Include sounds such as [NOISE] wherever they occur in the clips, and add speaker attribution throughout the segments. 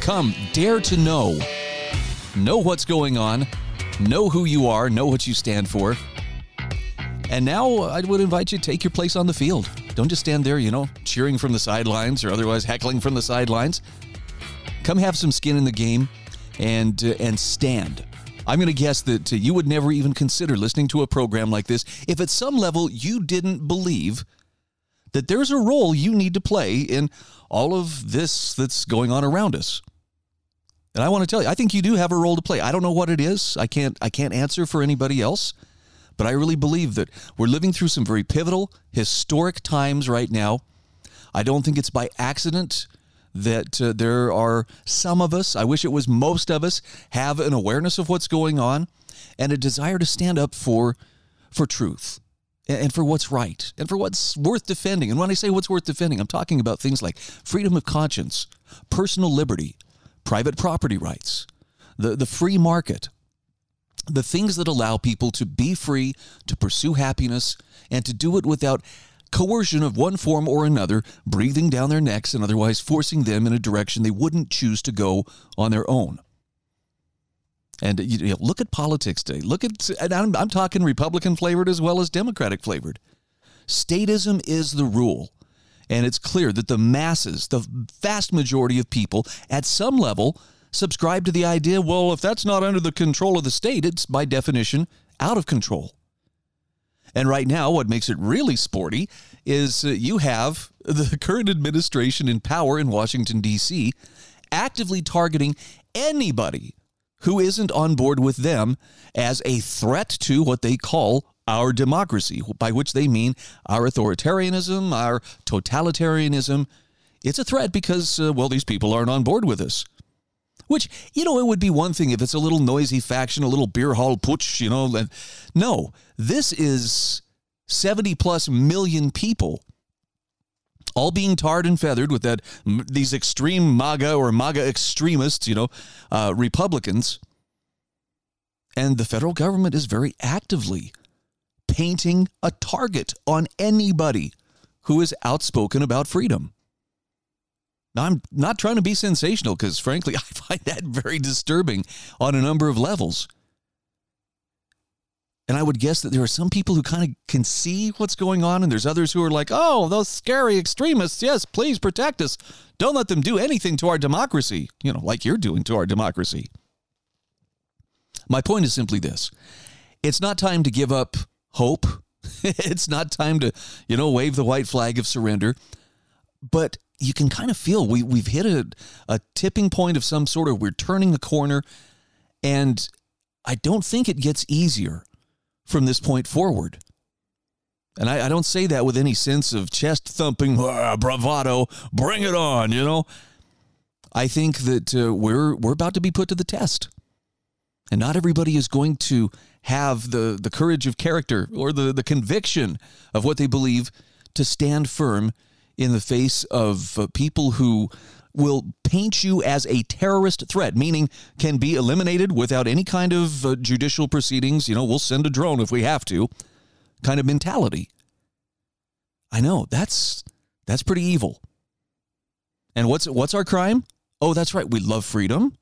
Speaker 1: Come, dare to know. Know what's going on. Know who you are. Know what you stand for. And now I would invite you to take your place on the field. Don't just stand there, you know, cheering from the sidelines or otherwise heckling from the sidelines. Come have some skin in the game and uh, and stand. I'm going to guess that uh, you would never even consider listening to a program like this if at some level you didn't believe that there's a role you need to play in all of this that's going on around us. And I want to tell you, I think you do have a role to play. I don't know what it is. I can't I can't answer for anybody else, but I really believe that we're living through some very pivotal, historic times right now. I don't think it's by accident that uh, there are some of us, I wish it was most of us, have an awareness of what's going on and a desire to stand up for for truth and for what's right and for what's worth defending. And when I say what's worth defending, I'm talking about things like freedom of conscience, personal liberty, private property rights, the, the free market, the things that allow people to be free, to pursue happiness, and to do it without coercion of one form or another breathing down their necks and otherwise forcing them in a direction they wouldn't choose to go on their own. And you know, look at politics today. Look at, and I'm, I'm talking Republican flavored as well as Democratic flavored. Statism is the rule. And it's clear that the masses, the vast majority of people at some level, subscribe to the idea well, if that's not under the control of the state, it's by definition out of control. And right now, what makes it really sporty is uh, you have [LAUGHS] the current administration in power in Washington, D.C., actively targeting anybody who isn't on board with them as a threat to what they call our democracy, by which they mean our authoritarianism, our totalitarianism. It's a threat because, uh, well, these people aren't on board with us. Which, you know, it would be one thing if it's a little noisy faction, a little beer hall putsch, you know. No, this is 70 plus million people all being tarred and feathered with that these extreme MAGA or MAGA extremists, you know, uh, Republicans. And the federal government is very actively painting a target on anybody who is outspoken about freedom. Now, I'm not trying to be sensational because, frankly, [LAUGHS] I find that very disturbing on a number of levels. And I would guess that there are some people who kind of can see what's going on, and there's others who are like, oh, those scary extremists, yes, please protect us. Don't let them do anything to our democracy, you know, like you're doing to our democracy. My point is simply this it's not time to give up hope. [LAUGHS] it's not time to, you know, wave the white flag of surrender. But you can kind of feel we, we've hit a, a tipping point of some sort of we're turning the corner. And I don't think it gets easier from this point forward. And I, I don't say that with any sense of chest thumping, ah, bravado, bring it on, you know. I think that uh, we're we're about to be put to the test. And not everybody is going to have the, the courage of character or the, the conviction of what they believe to stand firm in the face of uh, people who will paint you as a terrorist threat, meaning can be eliminated without any kind of uh, judicial proceedings. You know, we'll send a drone if we have to, kind of mentality. I know that's that's pretty evil. And what's what's our crime? Oh, that's right. We love freedom.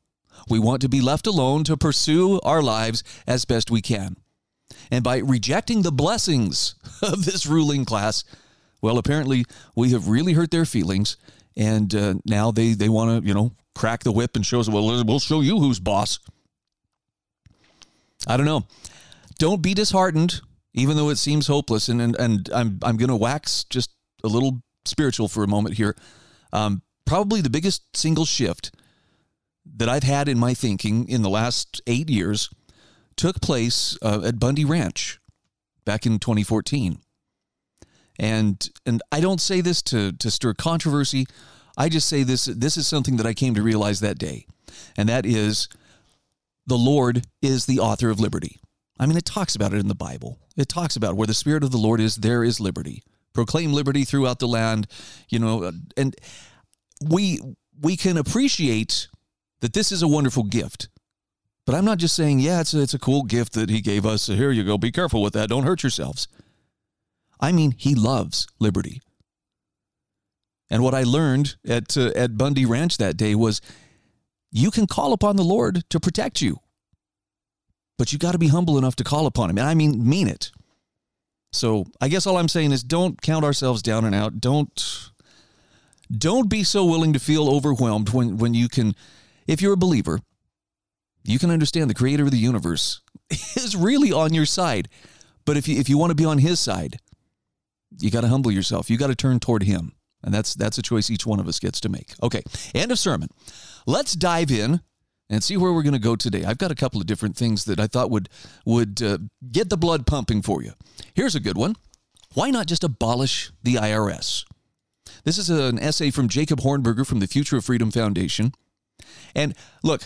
Speaker 1: We want to be left alone to pursue our lives as best we can. And by rejecting the blessings [LAUGHS] of this ruling class, well, apparently we have really hurt their feelings and uh, now they they want to you know crack the whip and show us well we'll show you who's boss. I don't know. Don't be disheartened, even though it seems hopeless. And and, and I'm I'm going to wax just a little spiritual for a moment here. Um, probably the biggest single shift that I've had in my thinking in the last eight years took place uh, at Bundy Ranch back in 2014. And and I don't say this to to stir controversy. I just say this this is something that I came to realize that day. and that is the Lord is the author of liberty. I mean, it talks about it in the Bible. It talks about where the Spirit of the Lord is, there is liberty. Proclaim liberty throughout the land, you know, uh, and we we can appreciate that this is a wonderful gift. But I'm not just saying, yeah, it's a, it's a cool gift that he gave us. So here you go. Be careful with that. Don't hurt yourselves. I mean, he loves liberty. And what I learned at uh, at Bundy Ranch that day was you can call upon the Lord to protect you. But you got to be humble enough to call upon him. And I mean mean it. So, I guess all I'm saying is don't count ourselves down and out. Don't don't be so willing to feel overwhelmed when when you can if you're a believer, you can understand the creator of the universe [LAUGHS] is really on your side. But if you if you want to be on his side, you got to humble yourself. You got to turn toward him. And that's that's a choice each one of us gets to make. Okay, end of sermon. Let's dive in and see where we're going to go today. I've got a couple of different things that I thought would would uh, get the blood pumping for you. Here's a good one. Why not just abolish the IRS? This is an essay from Jacob Hornberger from the Future of Freedom Foundation. And look,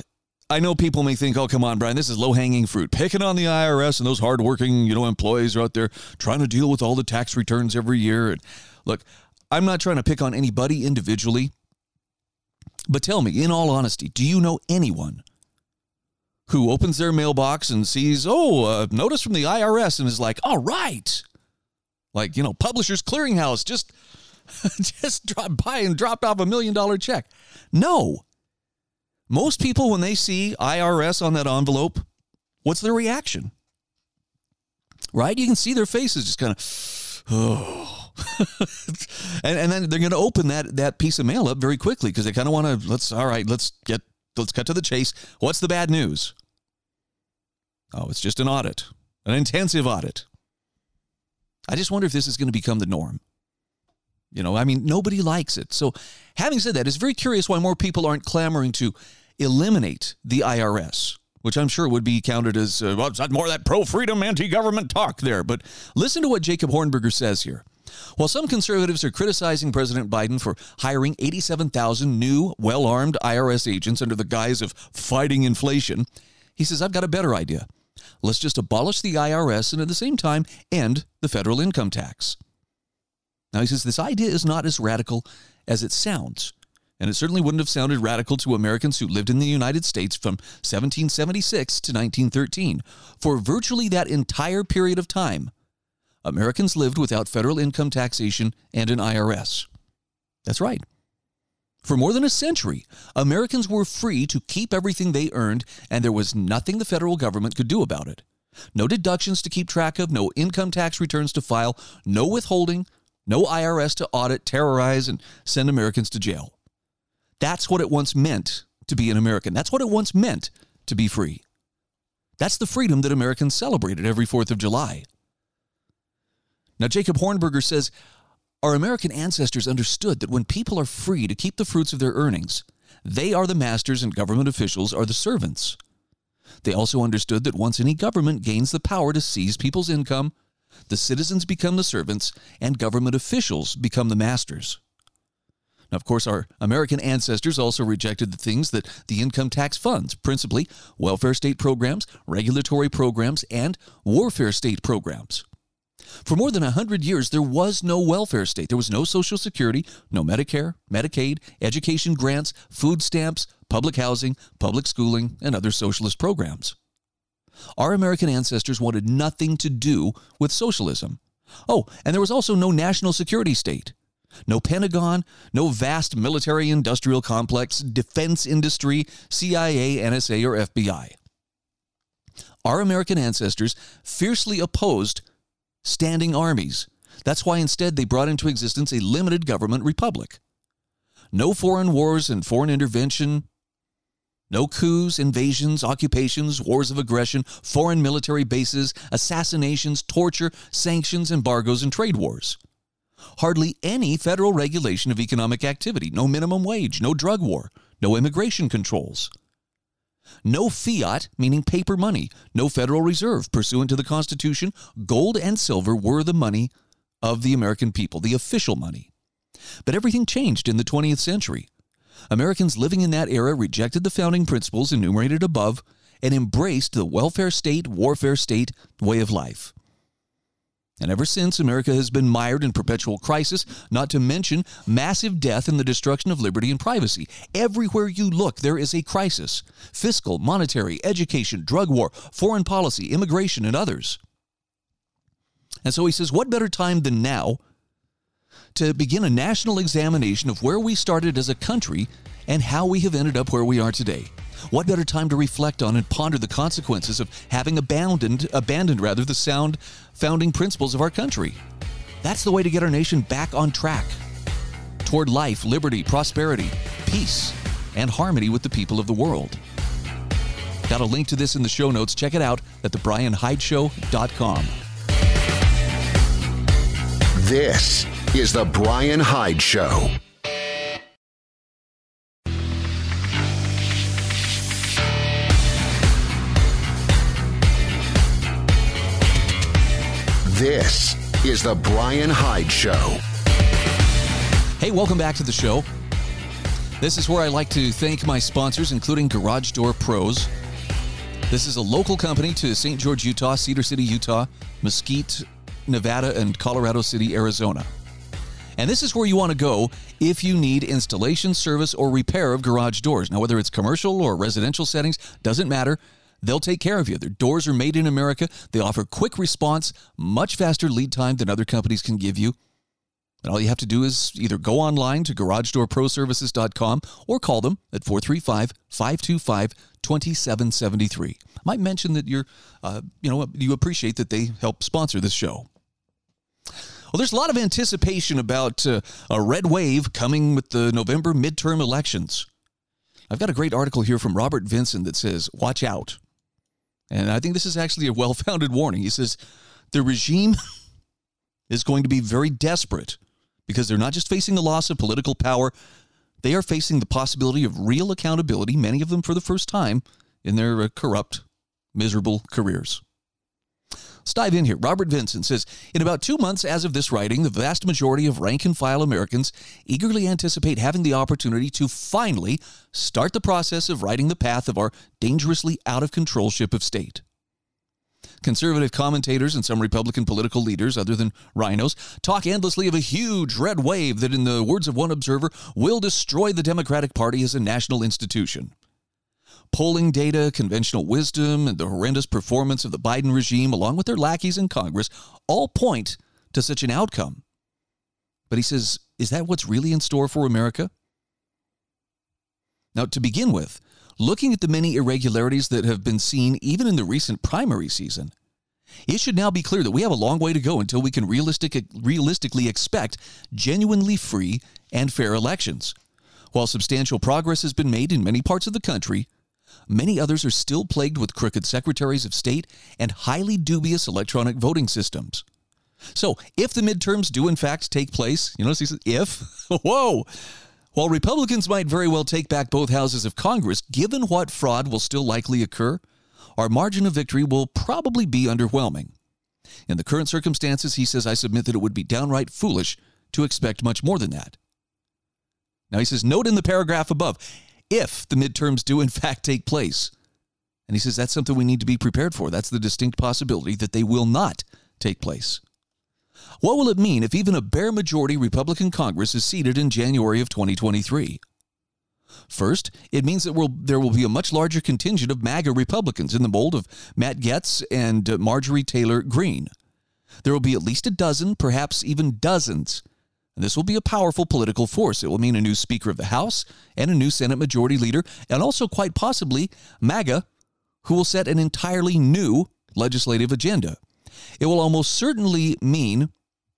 Speaker 1: I know people may think, "Oh, come on, Brian, this is low-hanging fruit. Picking on the IRS and those hardworking, you know, employees are out there trying to deal with all the tax returns every year." And look, I'm not trying to pick on anybody individually, but tell me, in all honesty, do you know anyone who opens their mailbox and sees, oh, a notice from the IRS and is like, all right, like, you know, Publishers Clearinghouse just [LAUGHS] just drop by and dropped off a million dollar check. No. Most people, when they see IRS on that envelope, what's their reaction? Right? You can see their faces just kind of, [SIGHS] oh, and, and then they're going to open that that piece of mail up very quickly because they kind of want to let's all right let's get let's cut to the chase what's the bad news oh it's just an audit an intensive audit i just wonder if this is going to become the norm you know i mean nobody likes it so having said that it's very curious why more people aren't clamoring to eliminate the irs which I'm sure would be counted as uh, well, more that pro freedom, anti government talk there. But listen to what Jacob Hornberger says here. While some conservatives are criticizing President Biden for hiring 87,000 new, well armed IRS agents under the guise of fighting inflation, he says, I've got a better idea. Let's just abolish the IRS and at the same time end the federal income tax. Now, he says, this idea is not as radical as it sounds. And it certainly wouldn't have sounded radical to Americans who lived in the United States from 1776 to 1913. For virtually that entire period of time, Americans lived without federal income taxation and an IRS. That's right. For more than a century, Americans were free to keep everything they earned, and there was nothing the federal government could do about it. No deductions to keep track of, no income tax returns to file, no withholding, no IRS to audit, terrorize, and send Americans to jail. That's what it once meant to be an American. That's what it once meant to be free. That's the freedom that Americans celebrated every 4th of July. Now, Jacob Hornberger says our American ancestors understood that when people are free to keep the fruits of their earnings, they are the masters and government officials are the servants. They also understood that once any government gains the power to seize people's income, the citizens become the servants and government officials become the masters. Now, of course, our American ancestors also rejected the things that the income tax funds, principally welfare state programs, regulatory programs, and warfare state programs. For more than a 100 years, there was no welfare state. There was no Social Security, no Medicare, Medicaid, education grants, food stamps, public housing, public schooling, and other socialist programs. Our American ancestors wanted nothing to do with socialism. Oh, and there was also no national security state. No Pentagon, no vast military industrial complex, defense industry, CIA, NSA, or FBI. Our American ancestors fiercely opposed standing armies. That's why instead they brought into existence a limited government republic. No foreign wars and foreign intervention, no coups, invasions, occupations, wars of aggression, foreign military bases, assassinations, torture, sanctions, embargoes, and trade wars. Hardly any federal regulation of economic activity, no minimum wage, no drug war, no immigration controls. No fiat, meaning paper money, no Federal Reserve. Pursuant to the Constitution, gold and silver were the money of the American people, the official money. But everything changed in the 20th century. Americans living in that era rejected the founding principles enumerated above and embraced the welfare state, warfare state way of life. And ever since, America has been mired in perpetual crisis, not to mention massive death and the destruction of liberty and privacy. Everywhere you look, there is a crisis fiscal, monetary, education, drug war, foreign policy, immigration, and others. And so he says, what better time than now to begin a national examination of where we started as a country and how we have ended up where we are today? What better time to reflect on and ponder the consequences of having abandoned abandoned rather the sound founding principles of our country? That's the way to get our nation back on track toward life, liberty, prosperity, peace, and harmony with the people of the world. Got a link to this in the show notes. Check it out at thebrianhydeshow.com.
Speaker 2: This is The Brian Hyde Show. This is The Brian Hyde Show.
Speaker 1: Hey, welcome back to the show. This is where I like to thank my sponsors, including Garage Door Pros. This is a local company to St. George, Utah, Cedar City, Utah, Mesquite, Nevada, and Colorado City, Arizona. And this is where you want to go if you need installation, service, or repair of garage doors. Now, whether it's commercial or residential settings, doesn't matter. They'll take care of you. Their doors are made in America. They offer quick response, much faster lead time than other companies can give you. And all you have to do is either go online to garagedoorproservices.com or call them at 435 525 2773. Might mention that you're, uh, you know, you appreciate that they help sponsor this show. Well, there's a lot of anticipation about uh, a red wave coming with the November midterm elections. I've got a great article here from Robert Vincent that says, Watch out. And I think this is actually a well founded warning. He says, The regime [LAUGHS] is going to be very desperate because they're not just facing the loss of political power, they are facing the possibility of real accountability, many of them for the first time in their uh, corrupt, miserable careers. Let's dive in here. Robert Vincent says In about two months as of this writing, the vast majority of rank and file Americans eagerly anticipate having the opportunity to finally start the process of writing the path of our dangerously out of control ship of state. Conservative commentators and some Republican political leaders, other than rhinos, talk endlessly of a huge red wave that, in the words of one observer, will destroy the Democratic Party as a national institution. Polling data, conventional wisdom, and the horrendous performance of the Biden regime, along with their lackeys in Congress, all point to such an outcome. But he says, is that what's really in store for America? Now, to begin with, looking at the many irregularities that have been seen even in the recent primary season, it should now be clear that we have a long way to go until we can realistic, realistically expect genuinely free and fair elections. While substantial progress has been made in many parts of the country, many others are still plagued with crooked secretaries of state and highly dubious electronic voting systems. So, if the midterms do in fact take place, you notice he says if, [LAUGHS] whoa, while Republicans might very well take back both houses of Congress, given what fraud will still likely occur, our margin of victory will probably be underwhelming. In the current circumstances, he says, I submit that it would be downright foolish to expect much more than that. Now, he says, note in the paragraph above, if the midterms do in [LAUGHS] fact take place. And he says that's something we need to be prepared for. That's the distinct possibility that they will not take place. What will it mean if even a bare majority Republican Congress is seated in January of 2023? First, it means that we'll, there will be a much larger contingent of MAGA Republicans in the mold of Matt Gaetz and uh, Marjorie Taylor Greene. There will be at least a dozen, perhaps even dozens. And this will be a powerful political force. It will mean a new Speaker of the House and a new Senate Majority Leader, and also quite possibly MAGA, who will set an entirely new legislative agenda. It will almost certainly mean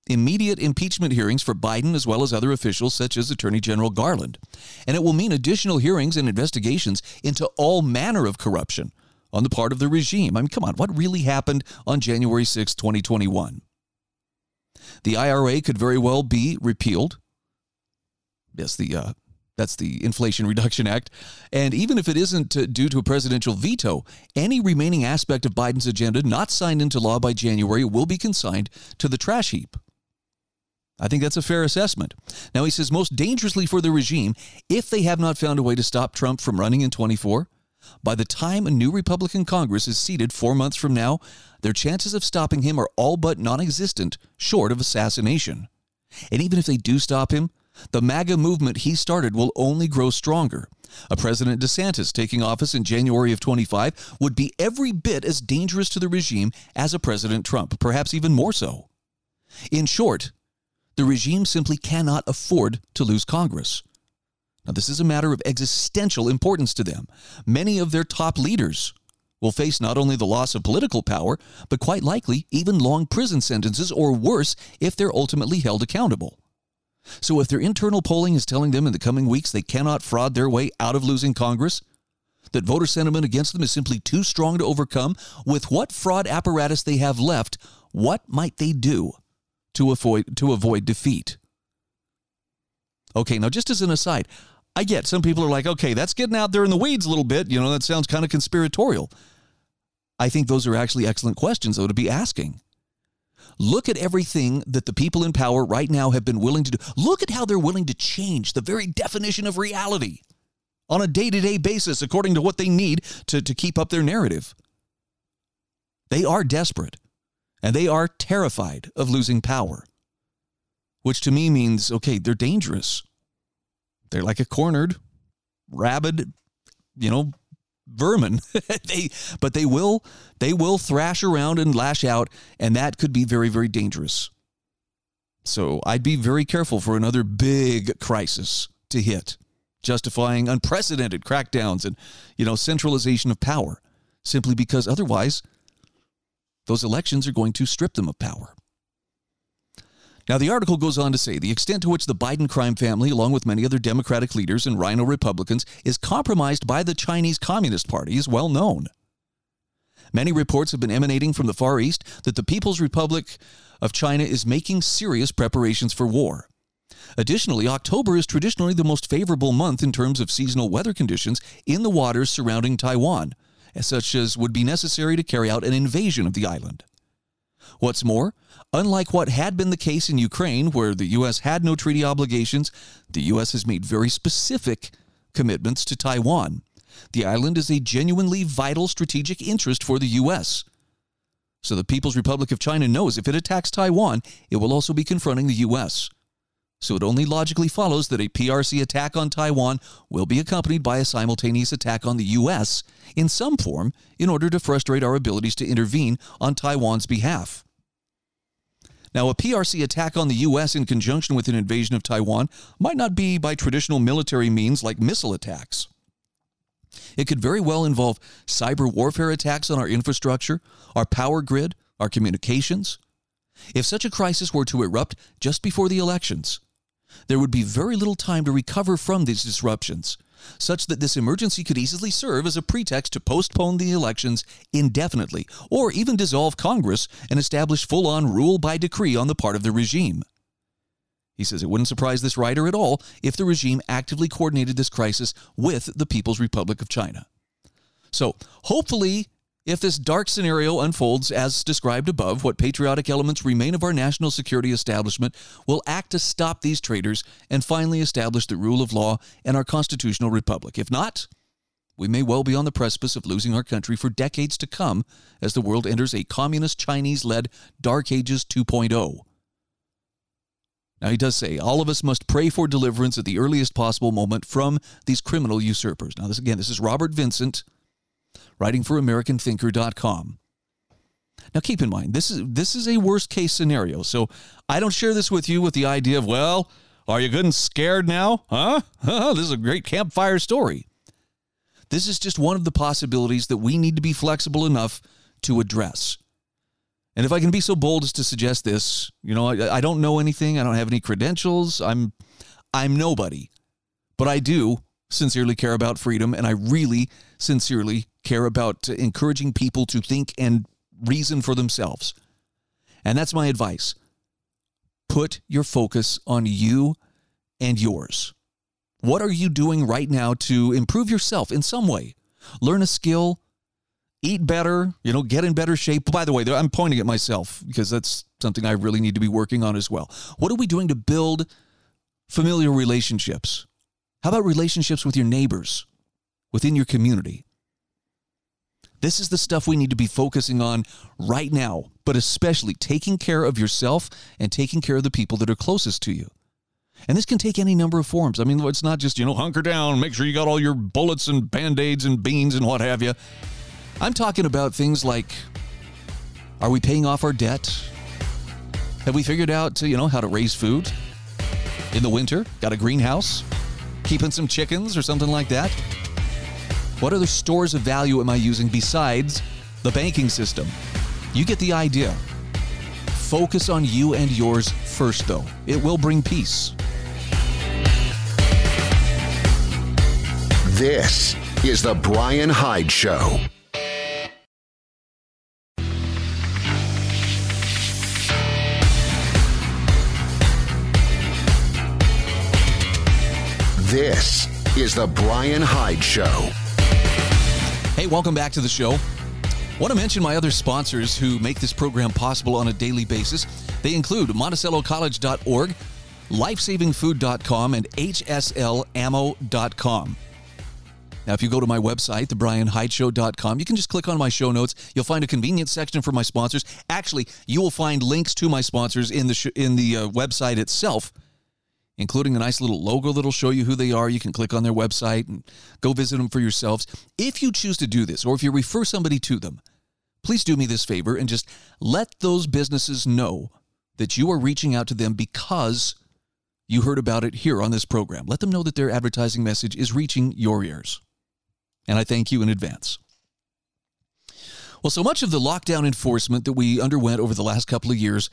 Speaker 1: immediate impeachment hearings for Biden as well as other officials such as Attorney General Garland. And it will mean additional hearings and investigations into all manner of corruption on the part of the regime. I mean, come on, what really happened on January 6, 2021? The IRA could very well be repealed. Yes, the uh, that's the Inflation Reduction Act. And even if it isn't uh, due to a presidential veto, any remaining aspect of Biden's agenda not signed into law by January will be consigned to the trash heap. I think that's a fair assessment. Now, he says most dangerously for the regime, if they have not found a way to stop Trump from running in 24, by the time a new Republican Congress is seated four months from now, their chances of stopping him are all but non existent, short of assassination. And even if they do stop him, the MAGA movement he started will only grow stronger. A President DeSantis taking office in January of 25 would be every bit as dangerous to the regime as a President Trump, perhaps even more so. In short, the regime simply cannot afford to lose Congress. Now, this is a matter of existential importance to them. Many of their top leaders will face not only the loss of political power, but quite likely even long prison sentences or worse if they're ultimately held accountable. So, if their internal polling is telling them in the coming weeks they cannot fraud their way out of losing Congress, that voter sentiment against them is simply too strong to overcome, with what fraud apparatus they have left, what might they do to avoid, to avoid defeat? Okay, now just as an aside, I get some people are like, okay, that's getting out there in the weeds a little bit. You know, that sounds kind of conspiratorial. I think those are actually excellent questions, though, to be asking. Look at everything that the people in power right now have been willing to do. Look at how they're willing to change the very definition of reality on a day to day basis according to what they need to, to keep up their narrative. They are desperate and they are terrified of losing power, which to me means okay, they're dangerous. They're like a cornered, rabid, you know, vermin. [LAUGHS] they but they will they will thrash around and lash out and that could be very very dangerous. So I'd be very careful for another big crisis to hit, justifying unprecedented crackdowns and you know centralization of power simply because otherwise those elections are going to strip them of power. Now, the article goes on to say the extent to which the Biden crime family, along with many other Democratic leaders and rhino Republicans, is compromised by the Chinese Communist Party is well known. Many reports have been emanating from the Far East that the People's Republic of China is making serious preparations for war. Additionally, October is traditionally the most favorable month in terms of seasonal weather conditions in the waters surrounding Taiwan, such as would be necessary to carry out an invasion of the island. What's more, unlike what had been the case in Ukraine, where the U.S. had no treaty obligations, the U.S. has made very specific commitments to Taiwan. The island is a genuinely vital strategic interest for the U.S. So the People's Republic of China knows if it attacks Taiwan, it will also be confronting the U.S. So it only logically follows that a PRC attack on Taiwan will be accompanied by a simultaneous attack on the U.S. in some form in order to frustrate our abilities to intervene on Taiwan's behalf. Now, a PRC attack on the U.S. in conjunction with an invasion of Taiwan might not be by traditional military means like missile attacks. It could very well involve cyber warfare attacks on our infrastructure, our power grid, our communications. If such a crisis were to erupt just before the elections, there would be very little time to recover from these disruptions, such that this emergency could easily serve as a pretext to postpone the elections indefinitely, or even dissolve Congress and establish full on rule by decree on the part of the regime. He says it wouldn't surprise this writer at all if the regime actively coordinated this crisis with the People's Republic of China. So, hopefully, if this dark scenario unfolds as described above, what patriotic elements remain of our national security establishment will act to stop these traitors and finally establish the rule of law and our constitutional republic. If not, we may well be on the precipice of losing our country for decades to come as the world enters a communist Chinese led Dark Ages 2.0. Now, he does say, all of us must pray for deliverance at the earliest possible moment from these criminal usurpers. Now, this again, this is Robert Vincent writing for AmericanThinker.com. Now keep in mind, this is this is a worst case scenario. So I don't share this with you with the idea of, well, are you good and scared now? Huh? [LAUGHS] this is a great campfire story. This is just one of the possibilities that we need to be flexible enough to address. And if I can be so bold as to suggest this, you know, I, I don't know anything. I don't have any credentials. I'm I'm nobody. But I do sincerely care about freedom and I really sincerely care about encouraging people to think and reason for themselves. And that's my advice. Put your focus on you and yours. What are you doing right now to improve yourself in some way? Learn a skill, eat better, you know, get in better shape. By the way, I'm pointing at myself because that's something I really need to be working on as well. What are we doing to build familiar relationships? How about relationships with your neighbors, within your community? This is the stuff we need to be focusing on right now, but especially taking care of yourself and taking care of the people that are closest to you. And this can take any number of forms. I mean, it's not just, you know, hunker down, make sure you got all your bullets and band aids and beans and what have you. I'm talking about things like are we paying off our debt? Have we figured out, you know, how to raise food in the winter? Got a greenhouse? Keeping some chickens or something like that? What other stores of value am I using besides the banking system? You get the idea. Focus on you and yours first, though. It will bring peace.
Speaker 2: This is The Brian Hyde Show. This is The Brian Hyde Show.
Speaker 1: Hey, welcome back to the show. Want to mention my other sponsors who make this program possible on a daily basis. They include MonticelloCollege.org, LifesavingFood.com, and HSLAmmo.com. Now, if you go to my website, thebrianhydeshow.com, you can just click on my show notes. You'll find a convenient section for my sponsors. Actually, you will find links to my sponsors in the sh- in the uh, website itself including a nice little logo that'll show you who they are. You can click on their website and go visit them for yourselves. If you choose to do this, or if you refer somebody to them, please do me this favor and just let those businesses know that you are reaching out to them because you heard about it here on this program. Let them know that their advertising message is reaching your ears. And I thank you in advance. Well, so much of the lockdown enforcement that we underwent over the last couple of years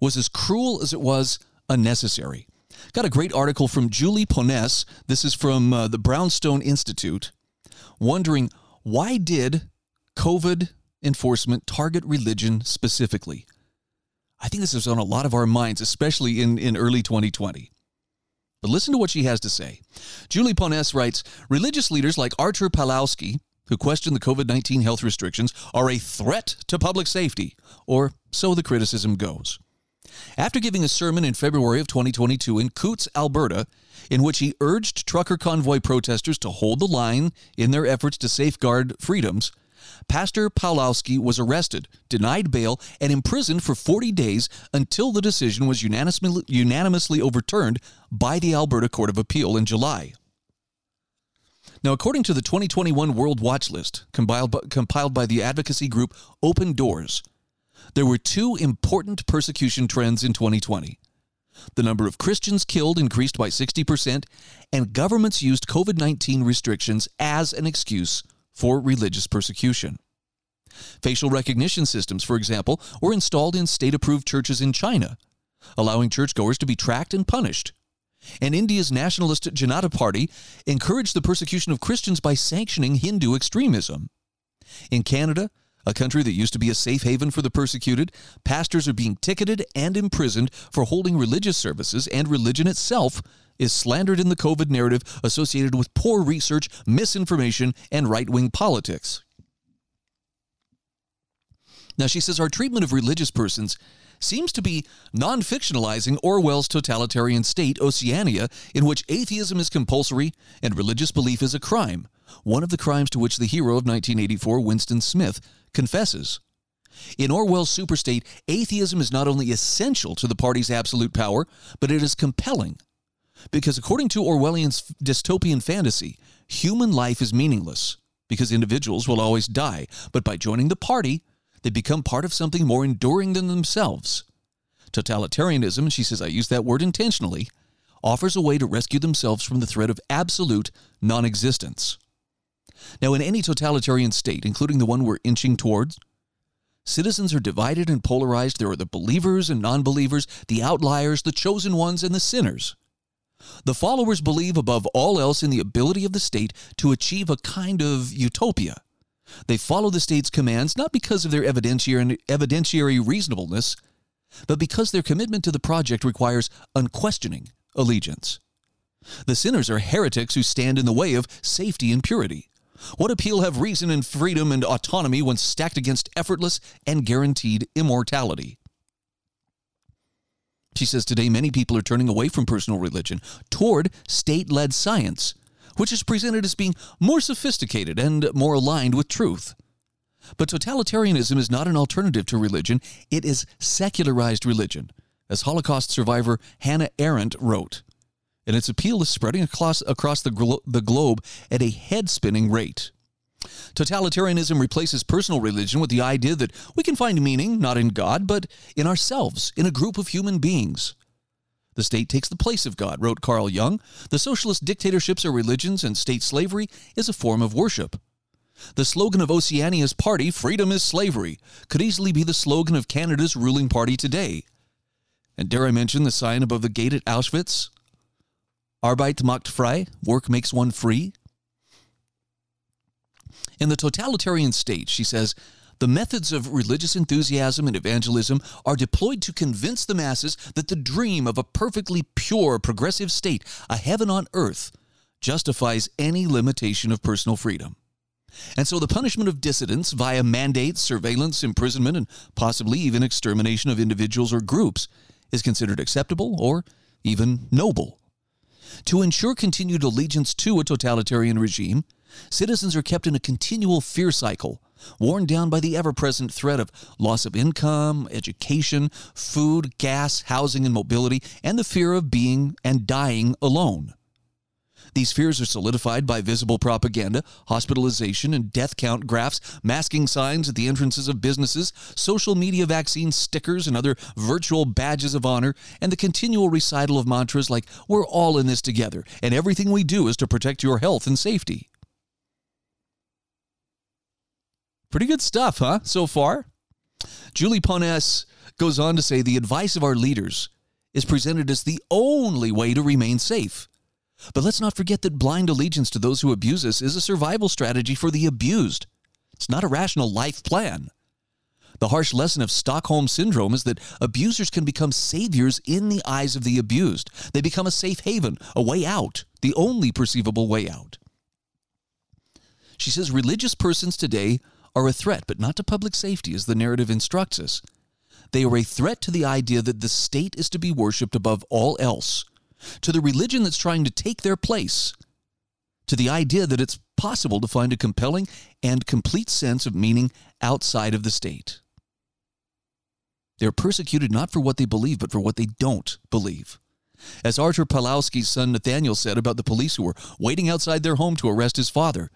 Speaker 1: was as cruel as it was unnecessary. Got a great article from Julie Ponesse. This is from uh, the Brownstone Institute, wondering why did COVID enforcement target religion specifically? I think this is on a lot of our minds, especially in, in early 2020. But listen to what she has to say. Julie Ponesse writes Religious leaders like Artur Pawlowski, who question the COVID 19 health restrictions, are a threat to public safety, or so the criticism goes after giving a sermon in February of 2022 in Coutts, Alberta, in which he urged trucker convoy protesters to hold the line in their efforts to safeguard freedoms, Pastor Pawlowski was arrested, denied bail, and imprisoned for 40 days until the decision was unanimously, unanimously overturned by the Alberta Court of Appeal in July. Now, according to the 2021 World Watch List compiled by, compiled by the advocacy group Open Doors, there were two important persecution trends in 2020. The number of Christians killed increased by 60%, and governments used COVID 19 restrictions as an excuse for religious persecution. Facial recognition systems, for example, were installed in state approved churches in China, allowing churchgoers to be tracked and punished. And India's nationalist Janata Party encouraged the persecution of Christians by sanctioning Hindu extremism. In Canada, a country that used to be a safe haven for the persecuted, pastors are being ticketed and imprisoned for holding religious services, and religion itself is slandered in the COVID narrative associated with poor research, misinformation, and right wing politics. Now, she says our treatment of religious persons seems to be non fictionalizing Orwell's totalitarian state, Oceania, in which atheism is compulsory and religious belief is a crime, one of the crimes to which the hero of 1984, Winston Smith, confesses. In Orwell's superstate, atheism is not only essential to the party's absolute power, but it is compelling. Because according to Orwellian's dystopian fantasy, human life is meaningless because individuals will always die, but by joining the party, they become part of something more enduring than themselves. Totalitarianism, she says I use that word intentionally, offers a way to rescue themselves from the threat of absolute non existence. Now, in any totalitarian state, including the one we're inching towards, citizens are divided and polarized. There are the believers and non believers, the outliers, the chosen ones, and the sinners. The followers believe above all else in the ability of the state to achieve a kind of utopia. They follow the state's commands not because of their evidentiary, evidentiary reasonableness, but because their commitment to the project requires unquestioning allegiance. The sinners are heretics who stand in the way of safety and purity. What appeal have reason and freedom and autonomy when stacked against effortless and guaranteed immortality? She says today many people are turning away from personal religion toward state led science, which is presented as being more sophisticated and more aligned with truth. But totalitarianism is not an alternative to religion, it is secularized religion, as Holocaust survivor Hannah Arendt wrote. And its appeal is spreading across, across the, glo- the globe at a head spinning rate. Totalitarianism replaces personal religion with the idea that we can find meaning not in God, but in ourselves, in a group of human beings. The state takes the place of God, wrote Carl Jung. The socialist dictatorships are religions, and state slavery is a form of worship. The slogan of Oceania's party, Freedom is Slavery, could easily be the slogan of Canada's ruling party today. And dare I mention the sign above the gate at Auschwitz? Arbeit macht frei, work makes one free. In the totalitarian state, she says, the methods of religious enthusiasm and evangelism are deployed to convince the masses that the dream of a perfectly pure, progressive state, a heaven on earth, justifies any limitation of personal freedom. And so the punishment of dissidents via mandates, surveillance, imprisonment, and possibly even extermination of individuals or groups is considered acceptable or even noble. To ensure continued allegiance to a totalitarian regime, citizens are kept in a continual fear cycle, worn down by the ever present threat of loss of income, education, food, gas, housing, and mobility, and the fear of being and dying alone. These fears are solidified by visible propaganda, hospitalization and death count graphs, masking signs at the entrances of businesses, social media vaccine stickers and other virtual badges of honor, and the continual recital of mantras like, We're all in this together, and everything we do is to protect your health and safety. Pretty good stuff, huh, so far? Julie Ponesse goes on to say the advice of our leaders is presented as the only way to remain safe. But let's not forget that blind allegiance to those who abuse us is a survival strategy for the abused. It's not a rational life plan. The harsh lesson of Stockholm Syndrome is that abusers can become saviors in the eyes of the abused. They become a safe haven, a way out, the only perceivable way out. She says religious persons today are a threat, but not to public safety, as the narrative instructs us. They are a threat to the idea that the state is to be worshiped above all else, to the religion that's trying to take their place, to the idea that it's possible to find a compelling and complete sense of meaning outside of the state. They're persecuted not for what they believe, but for what they don't believe. As Artur Pawlowski's son Nathaniel said about the police who were waiting outside their home to arrest his father,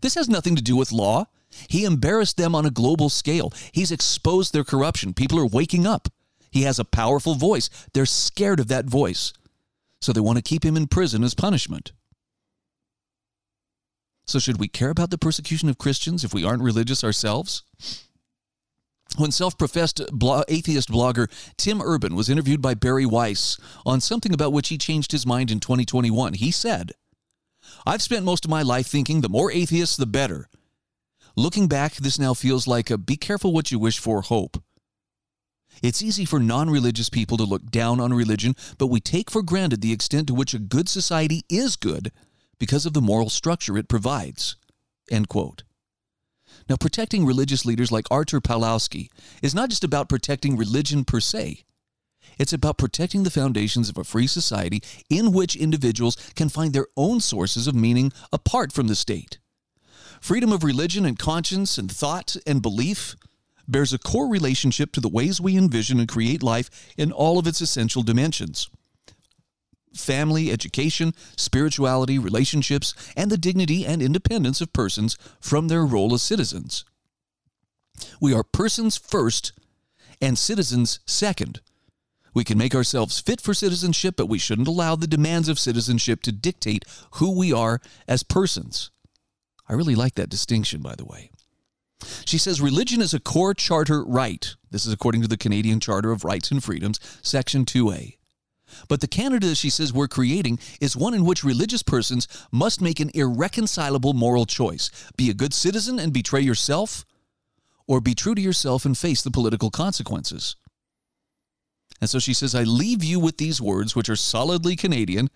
Speaker 1: this has nothing to do with law. He embarrassed them on a global scale. He's exposed their corruption. People are waking up. He has a powerful voice. They're scared of that voice so they want to keep him in prison as punishment. So, should we care about the persecution of Christians if we aren't religious ourselves? When self professed atheist blogger Tim Urban was interviewed by Bari Weiss on something about which he changed his mind in 2021, he said, I've spent most of my life thinking the more atheists, the better. Looking back, this now feels like a be careful what you wish for hope. It's easy for non religious people to look down on religion, but we take for granted the extent to which a good society is good because of the moral structure it provides. End quote. Now, protecting religious leaders like Artur Pawlowski is not just about protecting religion per se. It's about protecting the foundations of a free society in which individuals can find their own sources of meaning apart from the state. Freedom of religion and conscience and thought and belief bears a core relationship to the ways we envision and create life in all of its essential dimensions family, education, spirituality, relationships, and the dignity and independence of persons from their role as citizens. We are persons first and citizens second. We can make ourselves fit for citizenship, but we shouldn't allow the demands of citizenship to dictate who we are as persons. I really like that distinction, by the way. She says religion is a core charter right. This is according to the Canadian Charter of Rights and Freedoms, Section 2A. But the Canada, she says, we're creating is one in which religious persons must make an irreconcilable moral choice be a good citizen and betray yourself, or be true to yourself and face the political consequences. And so she says, I leave you with these words, which are solidly Canadian,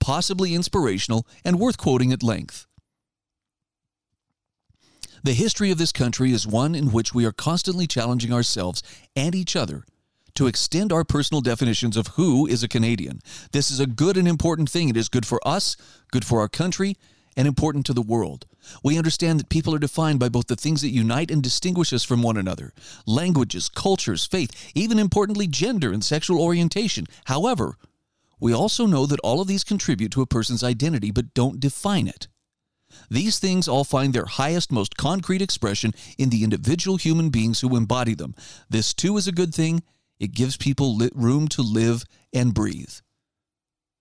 Speaker 1: possibly inspirational, and worth quoting at length. The history of this country is one in which we are constantly challenging ourselves and each other to extend our personal definitions of who is a Canadian. This is a good and important thing. It is good for us, good for our country, and important to the world. We understand that people are defined by both the things that unite and distinguish us from one another languages, cultures, faith, even importantly, gender and sexual orientation. However, we also know that all of these contribute to a person's identity but don't define it. These things all find their highest, most concrete expression in the individual human beings who embody them. This too is a good thing. It gives people room to live and breathe.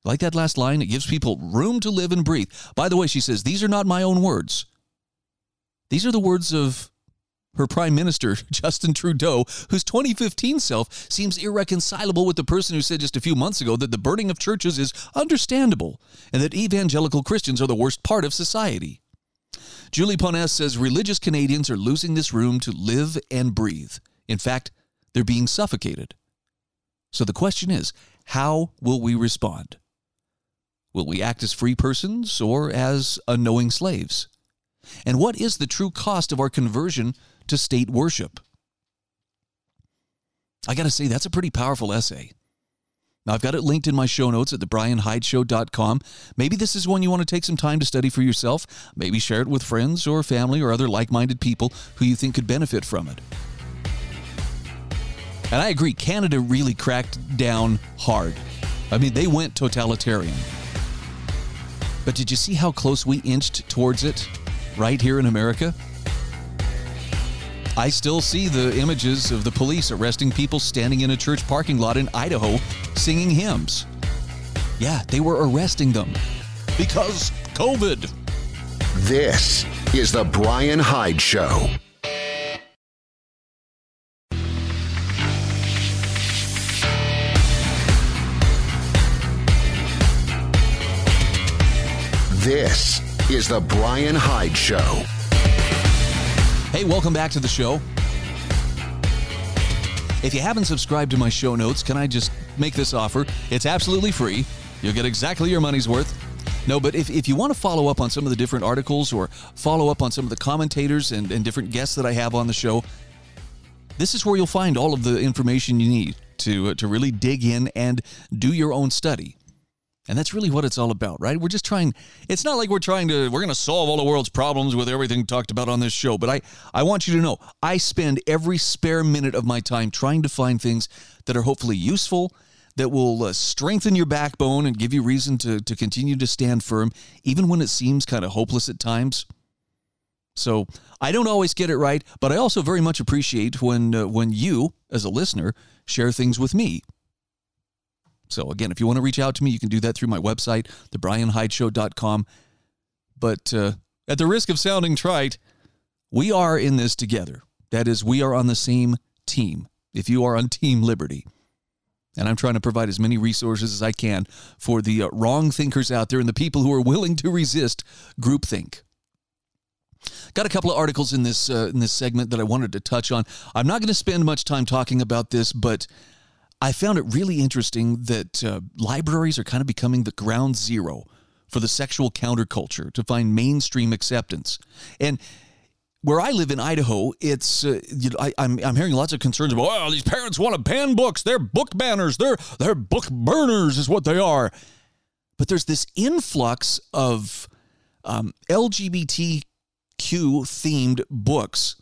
Speaker 1: Like that last line, it gives people room to live and breathe. By the way, she says, these are not my own words. These are the words of her prime minister, [LAUGHS] Justin Trudeau, whose 2015 self seems irreconcilable with the person who said just a few months ago that the burning of churches is understandable and that evangelical Christians are the worst part of society. Julie Ponesse says religious Canadians are losing this room to live and breathe. In fact, they're being suffocated. So the question is how will we respond? Will we act as free persons or as unknowing slaves? And what is the true cost of our conversion to state worship? I got to say, that's a pretty powerful essay. Now, I've got it linked in my show notes at thebrianhydeshow.com. Maybe this is one you want to take some time to study for yourself. Maybe share it with friends or family or other like minded people who you think could benefit from it. And I agree, Canada really cracked down hard. I mean, they went totalitarian. But did you see how close we inched towards it right here in America? I still see the images of the police arresting people standing in a church parking lot in Idaho singing hymns. Yeah, they were arresting them because COVID.
Speaker 2: This is The Brian Hyde Show. This is The Brian Hyde Show.
Speaker 1: Hey, welcome back to the show. If you haven't subscribed to my show notes, can I just make this offer? It's absolutely free. You'll get exactly your money's worth. No, but if, if you want to follow up on some of the different articles or follow up on some of the commentators and, and different guests that I have on the show, this is where you'll find all of the information you need to, uh, to really dig in and do your own study. And that's really what it's all about, right? We're just trying it's not like we're trying to we're going to solve all the world's problems with everything talked about on this show, but I I want you to know, I spend every spare minute of my time trying to find things that are hopefully useful, that will uh, strengthen your backbone and give you reason to to continue to stand firm even when it seems kind of hopeless at times. So, I don't always get it right, but I also very much appreciate when uh, when you as a listener share things with me so, again, if you want to reach out to me, you can do that through my website, thebrianhydeshow.com. But uh, at the risk of sounding trite, we are in this together. That is, we are on the same team. If you are on Team Liberty, and I'm trying to provide as many resources as I can for the uh, wrong thinkers out there and the people who are willing to resist groupthink. Got a couple of articles in this uh, in this segment that I wanted to touch on. I'm not going to spend much time talking about this, but I found it really interesting that uh, libraries are kind of becoming the ground zero for the sexual counterculture to find mainstream acceptance. And where I live in Idaho, it's uh, you know, I, am I'm, I'm hearing lots of concerns about oh these parents want to ban books. They're book banners. They're they're book burners is what they are. But there's this influx of um, LGBTQ themed books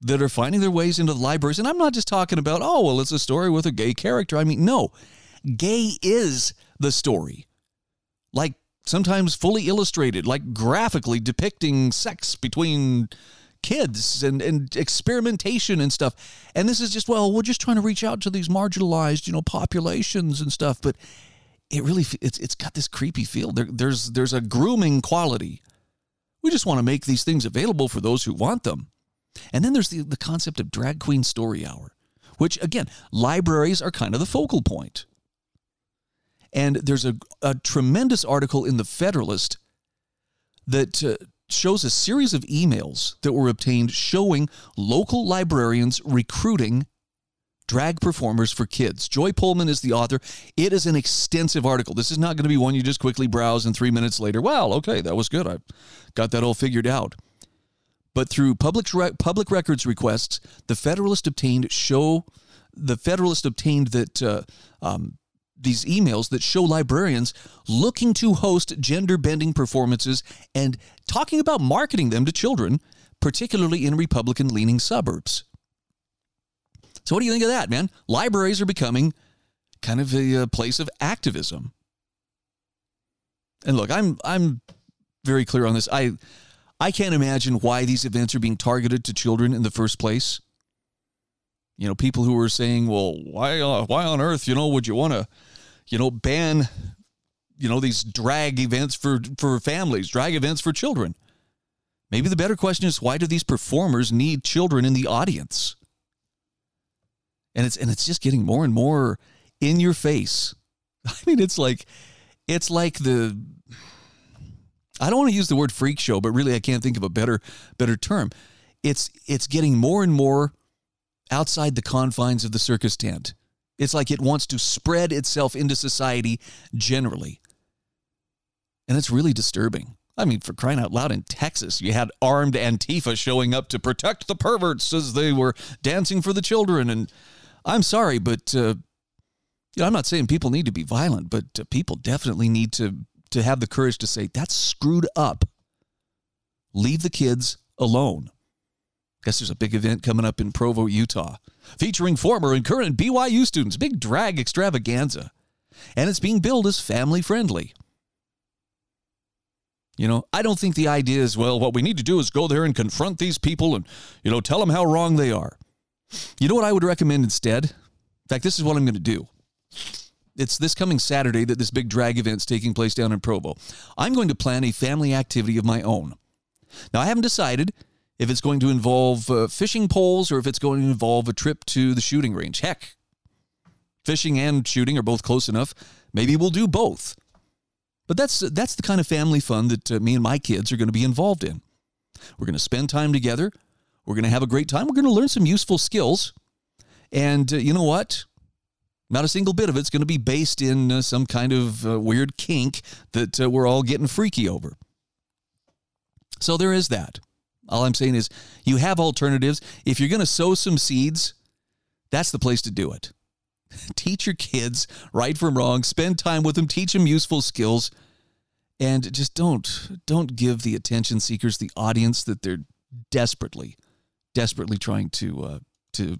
Speaker 1: that are finding their ways into the libraries. And I'm not just talking about, oh, well, it's a story with a gay character. I mean, no, gay is the story. Like sometimes fully illustrated, like graphically depicting sex between kids and, and experimentation and stuff. And this is just, well, we're just trying to reach out to these marginalized, you know, populations and stuff. But it really, it's, it's got this creepy feel. There, there's, there's a grooming quality. We just want to make these things available for those who want them. And then there's the, the concept of drag queen story hour, which again, libraries are kind of the focal point. And there's a, a tremendous article in the Federalist that uh, shows a series of emails that were obtained showing local librarians recruiting drag performers for kids. Joy Pullmann is the author. It is an extensive article. This is not going to be one you just quickly browse and three minutes later, well, okay, that was good. I got that all figured out. But through public, public records requests, the Federalist obtained show the Federalist obtained that uh, um, these emails that show librarians looking to host gender bending performances and talking about marketing them to children, particularly in Republican leaning suburbs. So, what do you think of that, man? Libraries are becoming kind of a, a place of activism. And look, I'm I'm very clear on this. I I can't imagine why these events are being targeted to children in the first place. You know, people who are saying, "Well, why uh, why on earth, you know, would you want to, you know, ban, you know, these drag events for for families, drag events for children?" Maybe the better question is, why do these performers need children in the audience? And it's and it's just getting more and more in your face. [LAUGHS] I mean, it's like it's like the I don't want to use the word freak show, but really I can't think of a better better term. It's it's getting more and more outside the confines of the circus tent. It's like it wants to spread itself into society generally. And it's really disturbing. I mean, for crying out loud, in Texas, you had armed Antifa showing up to protect the perverts as they were dancing for the children. And I'm sorry, but uh, you know, I'm not saying people need to be violent, but uh, people definitely need to to have the courage to say that's screwed up. Leave the kids alone. Guess there's a big event coming up in Provo, Utah, featuring former and current BYU students. Big drag extravaganza, and it's being billed as family friendly. You know, I don't think the idea is, well, what we need to do is go there and confront these people and, you know, tell them how wrong they are. You know what I would recommend instead? In fact, this is what I'm going to do. It's this coming Saturday that this big drag event's taking place down in Provo. I'm going to plan a family activity of my own. Now, I haven't decided if it's going to involve uh, fishing poles or if it's going to involve a trip to the shooting range. Heck, fishing and shooting are both close enough. Maybe we'll do both. But that's that's the kind of family fun that uh, me and my kids are going to be involved in. We're going to spend time together. We're going to have a great time. We're going to learn some useful skills. And uh, you know what? Not a single bit of it's going to be based in uh, some kind of uh, weird kink that uh, we're all getting freaky over. So there is that. All I'm saying is you have alternatives. If you're going to sow some seeds, that's the place to do it. [LAUGHS] teach your kids right from wrong, spend time with them, teach them useful skills, and just don't don't give the attention seekers the audience that they're desperately desperately trying to uh, to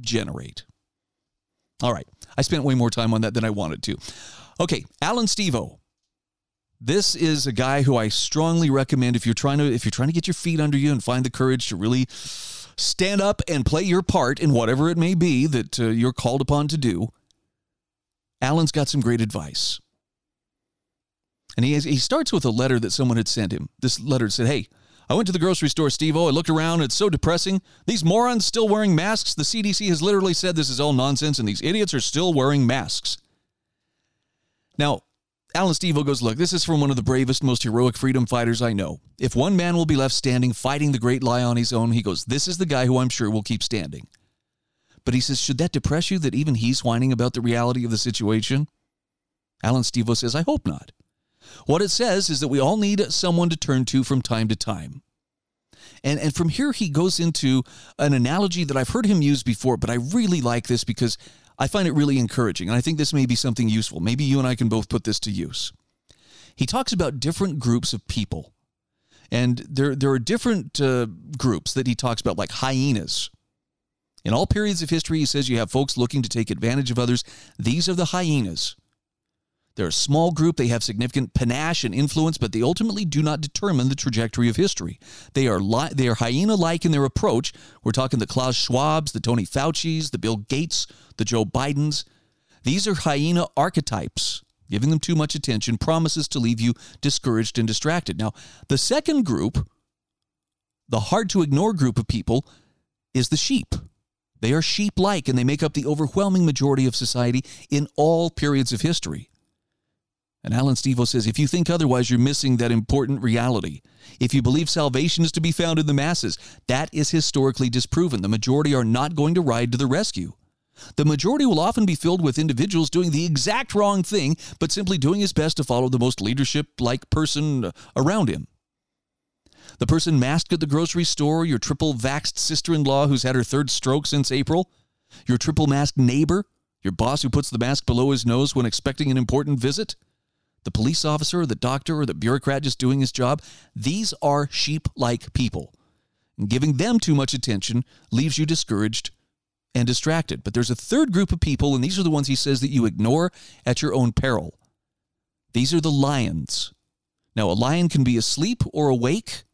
Speaker 1: generate. All right. I spent way more time on that than I wanted to. Okay, Alan Stevo. This is a guy who I strongly recommend if you're trying to if you're trying to get your feet under you and find the courage to really stand up and play your part in whatever it may be that uh, you're called upon to do. Alan's got some great advice. And he has, he starts with a letter that someone had sent him. This letter said, "Hey, I went to the grocery store, Steve I looked around. It's so depressing. These morons still wearing masks. The CDC has literally said this is all nonsense, and these idiots are still wearing masks. Now, Alan Stevo goes, Look, this is from one of the bravest, most heroic freedom fighters I know. If one man will be left standing, fighting the great lie on his own, he goes, This is the guy who I'm sure will keep standing. But he says, Should that depress you that even he's whining about the reality of the situation? Alan Stevo says, I hope not. What it says is that we all need someone to turn to from time to time. And, and from here, he goes into an analogy that I've heard him use before, but I really like this because I find it really encouraging. And I think this may be something useful. Maybe you and I can both put this to use. He talks about different groups of people. And there, there are different uh, groups that he talks about, like hyenas. In all periods of history, he says you have folks looking to take advantage of others. These are the hyenas. They're a small group, they have significant panache and influence, but they ultimately do not determine the trajectory of history. They are li- they are hyena-like in their approach. We're talking the Klaus Schwabs, the Tony Fauci's, the Bill Gates, the Joe Bidens. These are hyena archetypes. Giving them too much attention promises to leave you discouraged and distracted. Now, the second group, the hard to ignore group of people, is the sheep. They are sheep like and they make up the overwhelming majority of society in all periods of history. And Alan Stevo says if you think otherwise, you're missing that important reality. If you believe salvation is to be found in the masses, that is historically disproven. The majority are not going to ride to the rescue. The majority will often be filled with individuals doing the exact wrong thing, but simply doing his best to follow the most leadership like person around him. The person masked at the grocery store, your triple vaxxed sister in law who's had her third stroke since April, Your triple masked neighbor? Your boss who puts the mask below his nose when expecting an important visit? The police officer, the doctor, or the bureaucrat just doing his job? These are sheep like people. And giving them too much attention leaves you discouraged and distracted. But there's a third group of people, and these are the ones he says that you ignore at your own peril. These are the lions. Now, a lion can be asleep or awake.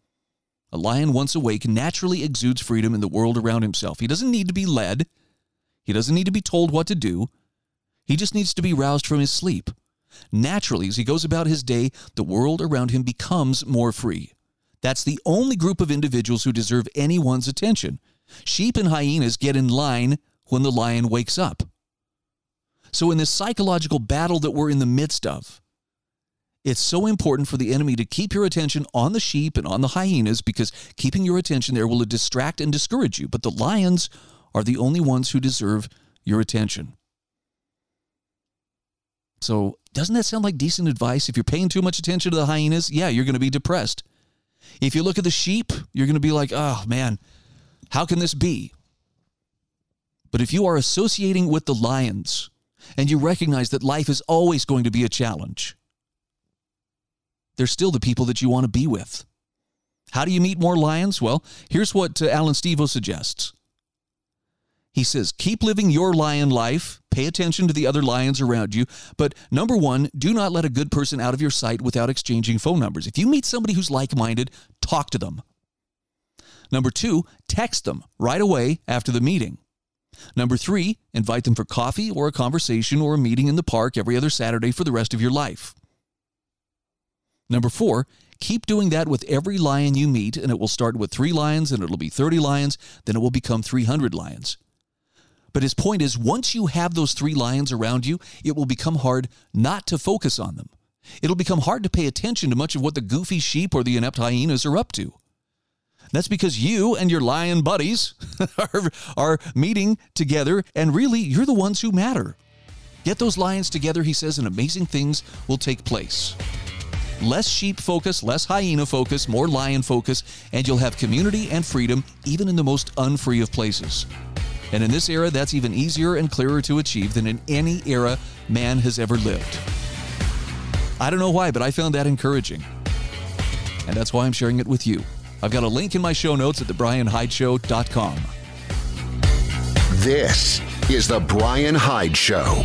Speaker 1: A lion, once awake, naturally exudes freedom in the world around himself. He doesn't need to be led, he doesn't need to be told what to do. He just needs to be roused from his sleep. Naturally, as he goes about his day, the world around him becomes more free. That's the only group of individuals who deserve anyone's attention. Sheep and hyenas get in line when the lion wakes up. So, in this psychological battle that we're in the midst of, it's so important for the enemy to keep your attention on the sheep and on the hyenas because keeping your attention there will distract and discourage you. But the lions are the only ones who deserve your attention. So, doesn't that sound like decent advice? If you're paying too much attention to the hyenas, yeah, you're going to be depressed. If you look at the sheep, you're going to be like, oh man, how can this be? But if you are associating with the lions and you recognize that life is always going to be a challenge, they're still the people that you want to be with. How do you meet more lions? Well, here's what uh, Alan Stevo suggests. He says, keep living your lion life, pay attention to the other lions around you, but number one, do not let a good person out of your sight without exchanging phone numbers. If you meet somebody who's like minded, talk to them. Number two, text them right away after the meeting. Number three, invite them for coffee or a conversation or a meeting in the park every other Saturday for the rest of your life. Number four, keep doing that with every lion you meet, and it will start with three lions, and it'll be 30 lions, then it will become 300 lions. But his point is once you have those three lions around you, it will become hard not to focus on them. It'll become hard to pay attention to much of what the goofy sheep or the inept hyenas are up to. That's because you and your lion buddies [LAUGHS] are, are meeting together, and really, you're the ones who matter. Get those lions together, he says, and amazing things will take place. Less sheep focus, less hyena focus, more lion focus, and you'll have community and freedom even in the most unfree of places. And in this era, that's even easier and clearer to achieve than in any era man has ever lived. I don't know why, but I found that encouraging. And that's why I'm sharing it with you. I've got a link in my show notes at thebrianhydeshow.com.
Speaker 2: This is The Brian Hyde Show.